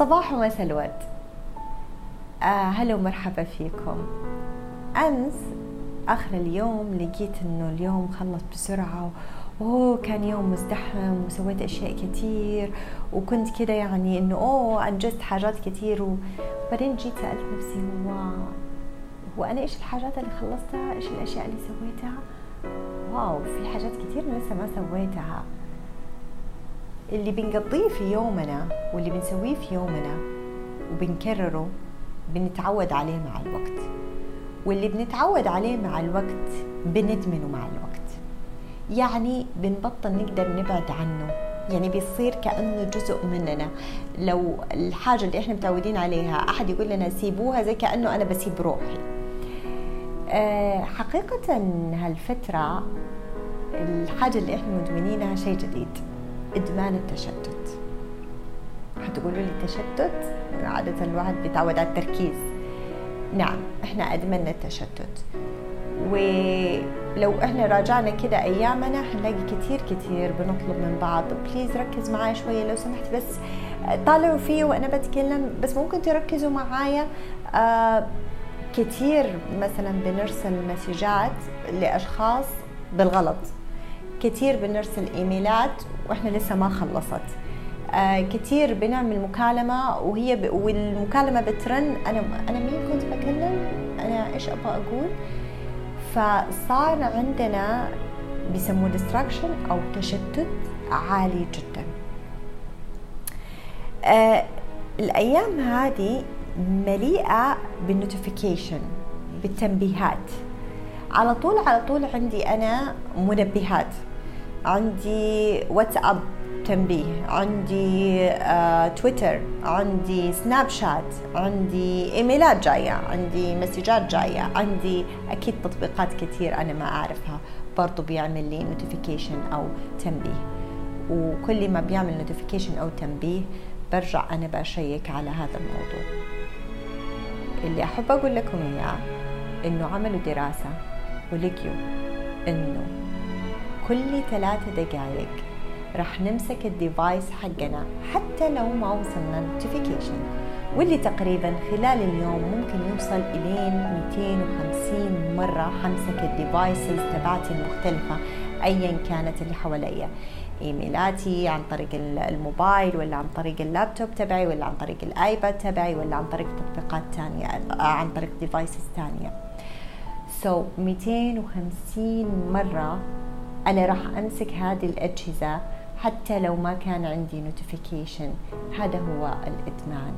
صباح ومساء الورد. آه هلا ومرحبا فيكم. أمس آخر اليوم لقيت إنه اليوم خلص بسرعة اوه كان يوم مزدحم وسويت أشياء كثير وكنت كده يعني إنه أوه أنجزت حاجات كثير وبعدين جيت سألت نفسي هو هو أنا إيش الحاجات اللي خلصتها؟ إيش الأشياء اللي سويتها؟ واو في حاجات كثير لسه ما سويتها. اللي بنقضيه في يومنا واللي بنسويه في يومنا وبنكرره بنتعود عليه مع الوقت. واللي بنتعود عليه مع الوقت بندمنه مع الوقت. يعني بنبطل نقدر نبعد عنه. يعني بيصير كأنه جزء مننا. لو الحاجة اللي إحنا متعودين عليها أحد يقول لنا سيبوها زي كأنه أنا بسيب روحي. أه حقيقة هالفترة الحاجة اللي إحنا مدمنينها شيء جديد. إدمان التشتت. حتقولوا لي التشتت؟ عادة الواحد بيتعود على التركيز. نعم إحنا أدمنا التشتت. ولو إحنا راجعنا كده أيامنا حنلاقي كتير كتير بنطلب من بعض. بليز ركز معايا شوية لو سمحت بس طالعوا فيه وأنا بتكلم. بس ممكن تركزوا معايا. آه كتير مثلا بنرسل مسجات لأشخاص بالغلط. كتير بنرسل إيميلات وإحنا لسه ما خلصت. آه كتير بنعمل مكالمة وهي ب... والمكالمة بترن. أنا أنا مين كنت بكلم؟ أنا إيش أبغى أقول؟ فصار عندنا بيسموه ديستراكشن أو تشتت عالي جدا. آه الأيام هذه مليئة بال notification بالتنبيهات. على طول على طول عندي أنا منبهات. عندي واتساب تنبيه عندي آه، تويتر عندي سناب شات عندي إيميلات جاية عندي مسجات جاية عندي أكيد تطبيقات كثير أنا ما أعرفها برضو بيعمل لي notification أو تنبيه. وكل ما بيعمل notification أو تنبيه برجع أنا بشيك على هذا الموضوع. اللي أحب أقول لكم إياه إنه عملوا دراسة ولقيوا إنه كل ثلاثة دقائق راح نمسك ال device حقنا حتى لو ما وصلنا notification واللي تقريبا خلال اليوم ممكن يوصل إلين 250 مرة حمسك ال devices تبعتي المختلفة ايا كانت اللي حواليا. إيميلاتي عن طريق الموبايل ولا عن طريق اللابتوب تبعي ولا عن طريق الآيباد تبعي ولا عن طريق تطبيقات ثانية عن طريق devices ثانية so so 250 مرة أنا راح أمسك هذه الأجهزة حتى لو ما كان عندي notification هذا هو الإدمان.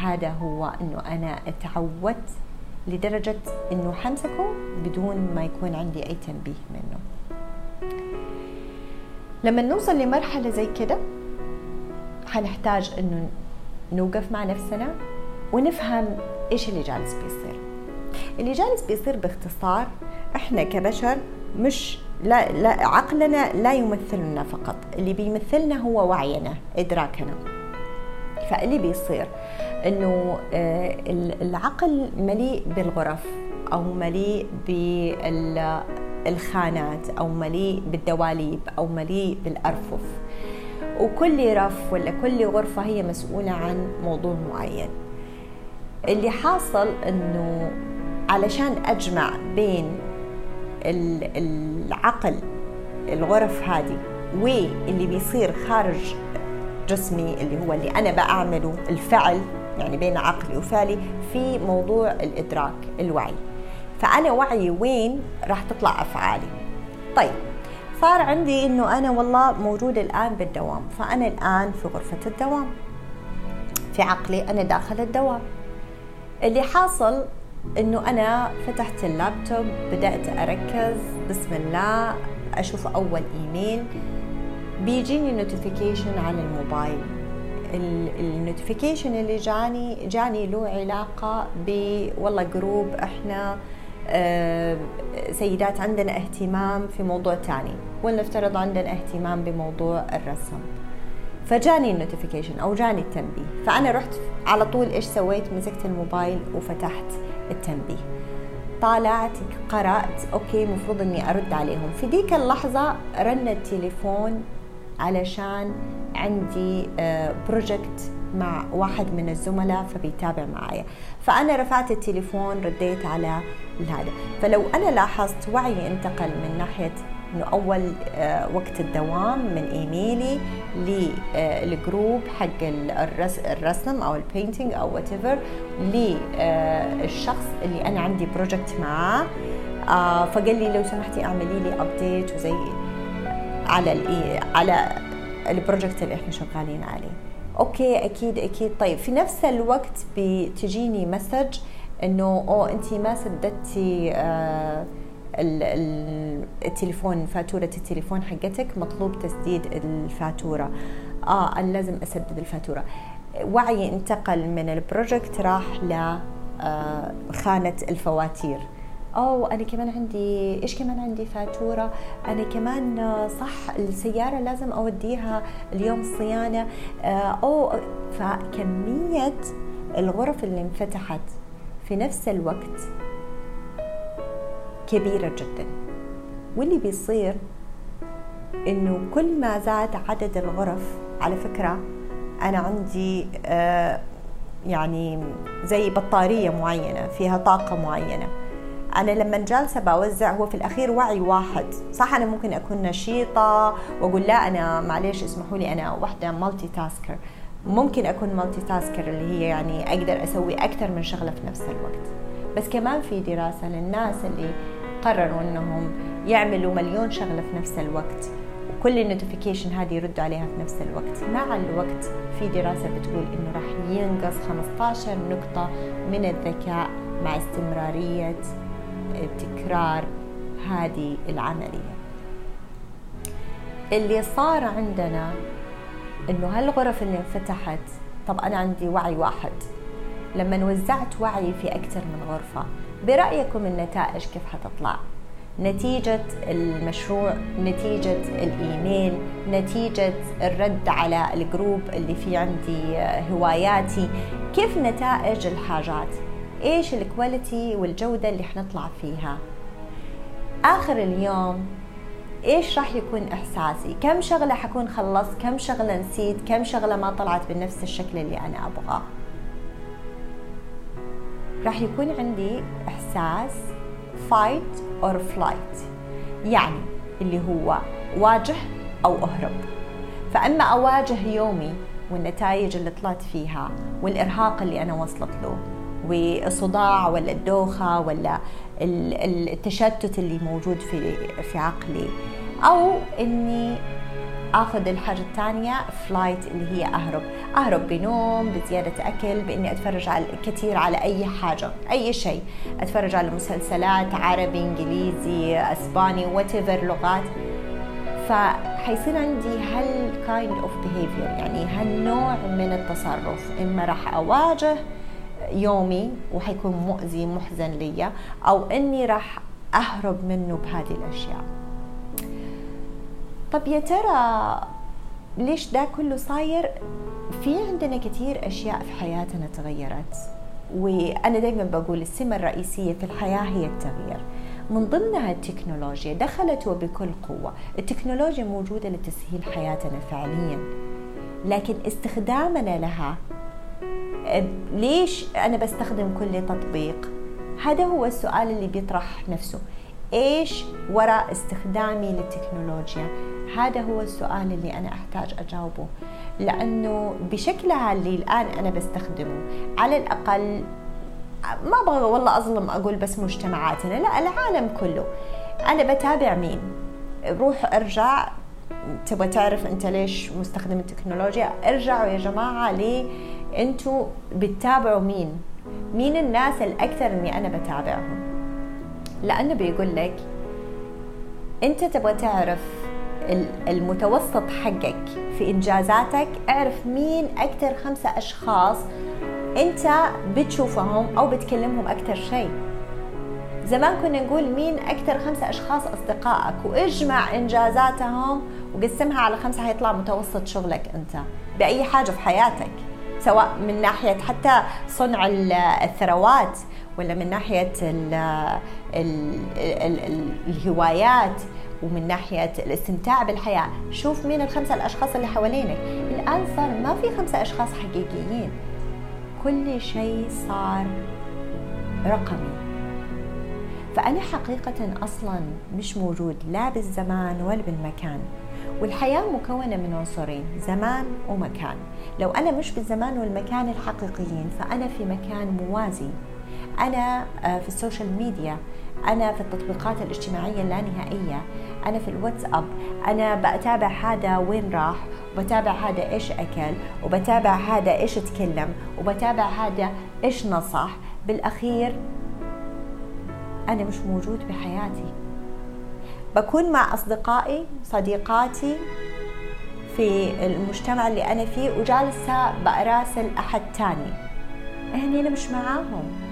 هذا هو إنه أنا أتعودت لدرجة إنه حمسكه بدون ما يكون عندي أي تنبيه منه. لما نوصل لمرحلة زي كده حنحتاج إنه نوقف مع نفسنا ونفهم إيش اللي جالس بيصير. اللي جالس بيصير باختصار إحنا كبشر مش لا, لا عقلنا لا يمثلنا فقط. اللي بيمثلنا هو وعينا إدراكنا. فاللي بيصير إنه آه، العقل مليء بالغرف أو مليء بالخانات أو مليء بالدواليب أو مليء بالأرفف. وكل رف ولا كل غرفة هي مسؤولة عن موضوع معين. اللي حاصل إنه علشان أجمع بين العقل الغرف هذه واللي بيصير خارج جسمي اللي هو اللي أنا بعمله الفعل يعني بين عقلي وفعلي في موضوع الإدراك الوعي. فأنا وعي وين؟ راح تطلع أفعالي. طيب صار عندي إنه أنا والله موجود الآن بالدوام فأنا الآن في غرفة الدوام. في عقلي أنا داخل الدوام. اللي حاصل إنه أنا فتحت اللابتوب بدأت أركز بسم الله أشوف أول إيميل. بيجيني notification على الموبايل. ال notification اللي جاني جاني له علاقة ب والله group إحنا آه، سيدات عندنا اهتمام في موضوع تاني. ولنفترض عندنا اهتمام بموضوع الرسم. فجاني ال notification أو جاني التنبيه. فأنا رحت على طول إيش سويت؟ مسكت الموبايل وفتحت التنبيه. طالعت قرأت okay مفروض أني أرد عليهم. في ديك اللحظة رن التليفون علشان عندي project مع واحد من الزملاء فبيتابع معايا. فأنا رفعت التليفون رديت على هذا. فلو أنا لاحظت وعي انتقل من ناحية إنه أول آه، وقت الدوام من إيميلي لل group آه، حق الرسم أو ال painting أو whatever للشخص اللي أنا عندي project معاه. آه، فقال لي لو سمحتي أعملي لي update وزي على على ال project اللي إحنا شغالين عليه. okay أكيد أكيد. طيب في نفس الوقت بتجيني message إنه أوه انت ما سددتي آه التليفون فاتورة التليفون حقتك مطلوب تسديد الفاتورة. آه أنا لازم أسدد الفاتورة. وعي انتقل من البروجكت راح ل آه، الفواتير. أو أنا كمان عندي إيش كمان عندي فاتورة؟ أنا كمان صح السيارة لازم أوديها اليوم صيانة. آه، أو فكمية الغرف اللي انفتحت في نفس الوقت كبيرة جدا. واللي بيصير إنه كل ما زاد عدد الغرف على فكرة أنا عندي آه، يعني زي بطارية معينة فيها طاقة معينة. أنا لما جالسة بوزع هو في الأخير وعي واحد. صح أنا ممكن أكون نشيطة وأقول لا أنا معلش اسمحوا لي أنا واحدة مالتي تاسكر ممكن أكون مالتي تاسكر اللي هي يعني أقدر أسوي أكثر من شغلة في نفس الوقت. بس كمان في دراسة للناس اللي قرروا إنهم يعملوا مليون شغلة في نفس الوقت وكل النوتيفيكيشن هذه يردوا عليها في نفس الوقت. مع الوقت في دراسة بتقول إنه راح ينقص 15 نقطة من الذكاء مع استمرارية تكرار هذه العملية. اللي صار عندنا إنه هالغرف اللي انفتحت طب أنا عندي وعي واحد. لما وزعت وعي في أكثر من غرفة برأيكم النتائج كيف حتطلع؟ نتيجة المشروع نتيجة الإيميل نتيجة الرد على ال group اللي في عندي هواياتي. كيف نتائج الحاجات؟ إيش ال quality والجودة اللي حنطلع فيها؟ آخر اليوم إيش راح يكون إحساسي؟ كم شغلة حكون خلصت؟ كم شغلة نسيت؟ كم شغلة ما طلعت بنفس الشكل اللي أنا أبغاه؟ راح يكون عندي إحساس fight or flight. يعني اللي هو واجه أو أهرب. فأما أواجه يومي والنتائج اللي طلعت فيها والإرهاق اللي أنا وصلت له والصداع ولا الدوخة ولا التشتت اللي موجود في في عقلي أو إني آخذ الحاجة الثانية فلايت اللي هي أهرب. أهرب بنوم بزيادة أكل بإني أتفرج على كثير على أي حاجة أي شيء. أتفرج على مسلسلات عربي إنجليزي إسباني what لغات. فحيصير عندي هال kind of behavior يعني هالنوع من التصرف. إما راح أواجه يومي وحيكون مؤذي محزن لي أو إني راح أهرب منه بهذه الأشياء. طب يا ترى ليش ده كله صاير؟ في عندنا كثير أشياء في حياتنا تغيرت وأنا دائما بقول السمة الرئيسية في الحياة هي التغيير. من ضمنها التكنولوجيا دخلت وبكل قوة. التكنولوجيا موجودة لتسهيل حياتنا فعليا لكن استخدامنا لها ليش أنا بستخدم كل تطبيق؟ هذا هو السؤال اللي بيطرح نفسه. إيش وراء استخدامي للتكنولوجيا؟ هذا هو السؤال اللي أنا أحتاج أجاوبه. لأنه بشكلها اللي الآن أنا بستخدمه. على الأقل ما أبغى والله أظلم أقول بس مجتمعاتنا لا العالم كله. أنا بتابع مين؟ روح ارجع. تبغى تعرف أنت ليش مستخدم التكنولوجيا؟ ارجعوا يا جماعة ليه أنتوا بتتابعوا مين؟ مين الناس الأكثر إني أنا بتابعهم؟ لأنه بيقول لك أنت تبغى تعرف المتوسط حقك في إنجازاتك اعرف مين أكثر خمسة أشخاص أنت بتشوفهم أو بتكلمهم أكثر شيء. زمان كنا نقول مين أكثر خمسة أشخاص أصدقائك واجمع إنجازاتهم وقسمها على خمسة حيطلع متوسط شغلك أنت بأي حاجة في حياتك سواء من ناحية حتى صنع الثروات ولا من ناحية ال ال ال الهوايات ومن ناحية الاستمتاع بالحياة. شوف مين الخمسة الأشخاص اللي حوالينك. الآن صار ما في خمسة أشخاص حقيقيين. كل شيء صار رقمي. فأنا حقيقة أصلا مش موجود لا بالزمان ولا بالمكان. والحياة مكونة من عنصرين زمان ومكان. لو أنا مش بالزمان والمكان الحقيقيين فأنا في مكان موازي. أنا آه، في ال social media أنا في التطبيقات الاجتماعية اللانهائية أنا في الواتساب أنا بتابع هذا وين راح وبتابع هذا إيش أكل وبتابع هذا إيش تكلم وبتابع هذا إيش نصح. بالأخير أنا مش موجود بحياتي. بكون مع أصدقائي صديقاتي في المجتمع اللي أنا فيه وجالسة بأراسل أحد تاني يعني أنا مش معاهم.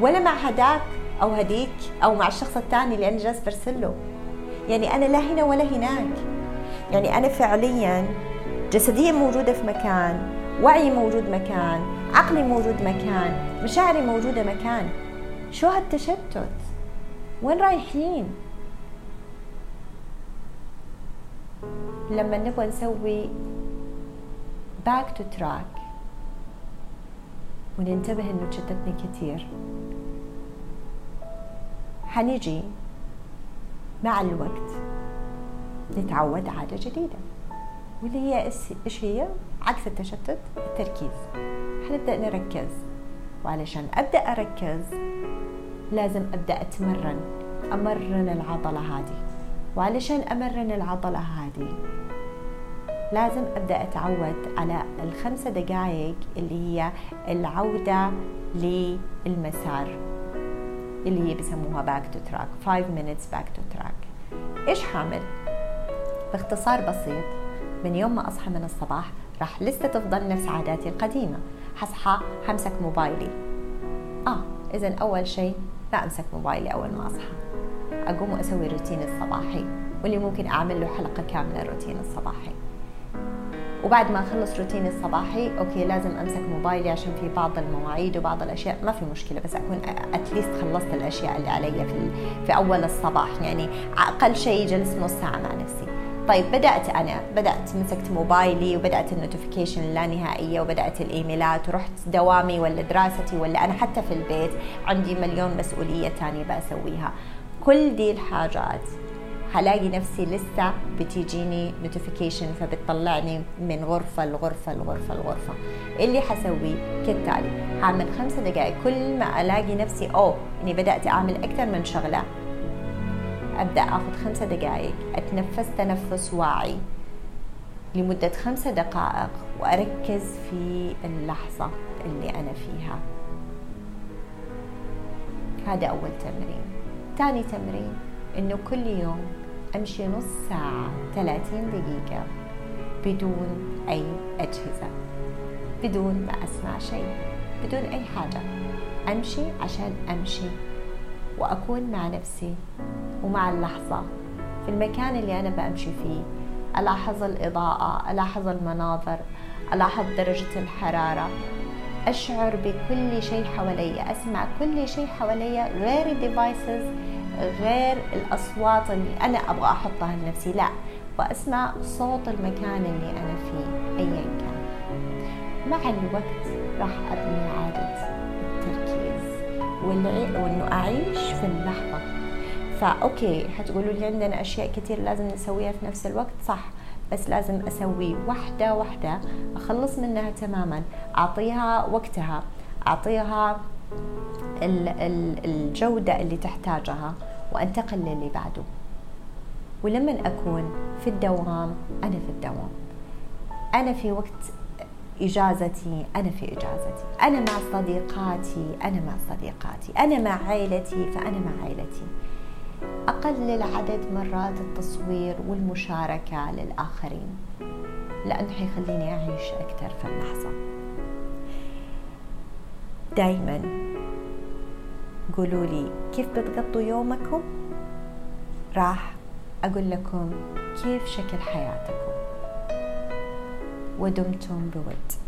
ولا مع هداك أو هديك أو مع الشخص الثاني اللي أنا جالس برسله يعني أنا لا هنا ولا هناك. يعني أنا فعليا جسديا موجودة في مكان وعي موجود مكان عقلي موجود مكان مشاعري موجودة مكان. شو هالتشتت؟ وين رايحين؟ لما نبغى نسوي back to track وننتبه إنه تشتتنا كثير حنيجي مع الوقت نتعود عادة جديدة واللي هي إيش هي؟ عكس التشتت التركيز. حنبدأ نركز وعلشان أبدأ أركز لازم أبدأ أتمرن أمرن العضلة هذه. وعلشان أمرن العضلة هذه لازم أبدأ أتعود على الخمسة دقائق اللي هي العودة للمسار اللي هي بيسموها back to track 5 minutes back to track إيش حاعمل؟ باختصار بسيط من يوم ما أصحى من الصباح راح لسه تفضل نفس عاداتي القديمة حصحى حمسك موبايلي. آه اذا أول شيء لا أمسك موبايلي أول ما أصحى. أقوم واسوي روتين الصباحي واللي ممكن أعمل له حلقة كاملة الروتين الصباحي. وبعد ما أخلص روتيني الصباحي أوكي لازم أمسك موبايلي عشان في بعض المواعيد وبعض الأشياء. ما في مشكلة بس أكون at least خلصت الأشياء اللي علي في في أول الصباح. يعني أقل شيء جلس نص ساعة مع نفسي. طيب بدأت أنا بدأت مسكت موبايلي وبدأت ال notification اللانهائيه وبدأت الإيميلات ورحت دوامي ولا دراستي ولا أنا حتى في البيت عندي مليون مسؤولية ثانية بسويها كل دي الحاجات هلاقي نفسي لسه بتيجيني notification فبتطلعني من غرفة لغرفة لغرفة لغرفة. اللي حسويه كالتالي هعمل خمسة دقائق كل ما ألاقي نفسي أوه إني بدأت أعمل أكثر من شغلة. أبدأ أخذ خمسة دقائق أتنفس تنفس واعي لمدة خمسة دقائق وأركز في اللحظة اللي أنا فيها. هذا أول تمرين. ثاني تمرين إنه كل يوم أمشي نص ساعة 30 دقيقة بدون أي أجهزة بدون ما أسمع شيء بدون أي حاجة. أمشي عشان أمشي وأكون مع نفسي ومع اللحظة. في المكان اللي أنا بمشي فيه ألاحظ الإضاءة ألاحظ المناظر ألاحظ درجة الحرارة. أشعر بكل شيء حوالي أسمع كل شيء حوالي غير الديفايسز غير الأصوات اللي أنا أبغى أحطها لنفسي لا وأسمع صوت المكان اللي أنا فيه أيا كان. مع الوقت راح أبني عادة التركيز وإنه أعيش في اللحظة. فأوكي حتقولوا لي عندنا أشياء كثير لازم نسويها في نفس الوقت؟ صح بس لازم أسوي واحدة واحدة أخلص منها تماما أعطيها وقتها أعطيها الجودة اللي تحتاجها وانتقل للي بعده. ولما أكون في الدوام أنا في الدوام. أنا في وقت إجازتي أنا في إجازتي. أنا مع صديقاتي أنا مع صديقاتي. أنا مع عائلتي فأنا مع عائلتي أقلل عدد مرات التصوير والمشاركة للآخرين لأنه حيخليني أعيش أكثر في اللحظة. دايما. قولوا لي كيف بتقضوا يومكم؟ راح أقول لكم كيف شكل حياتكم. ودمتم بود.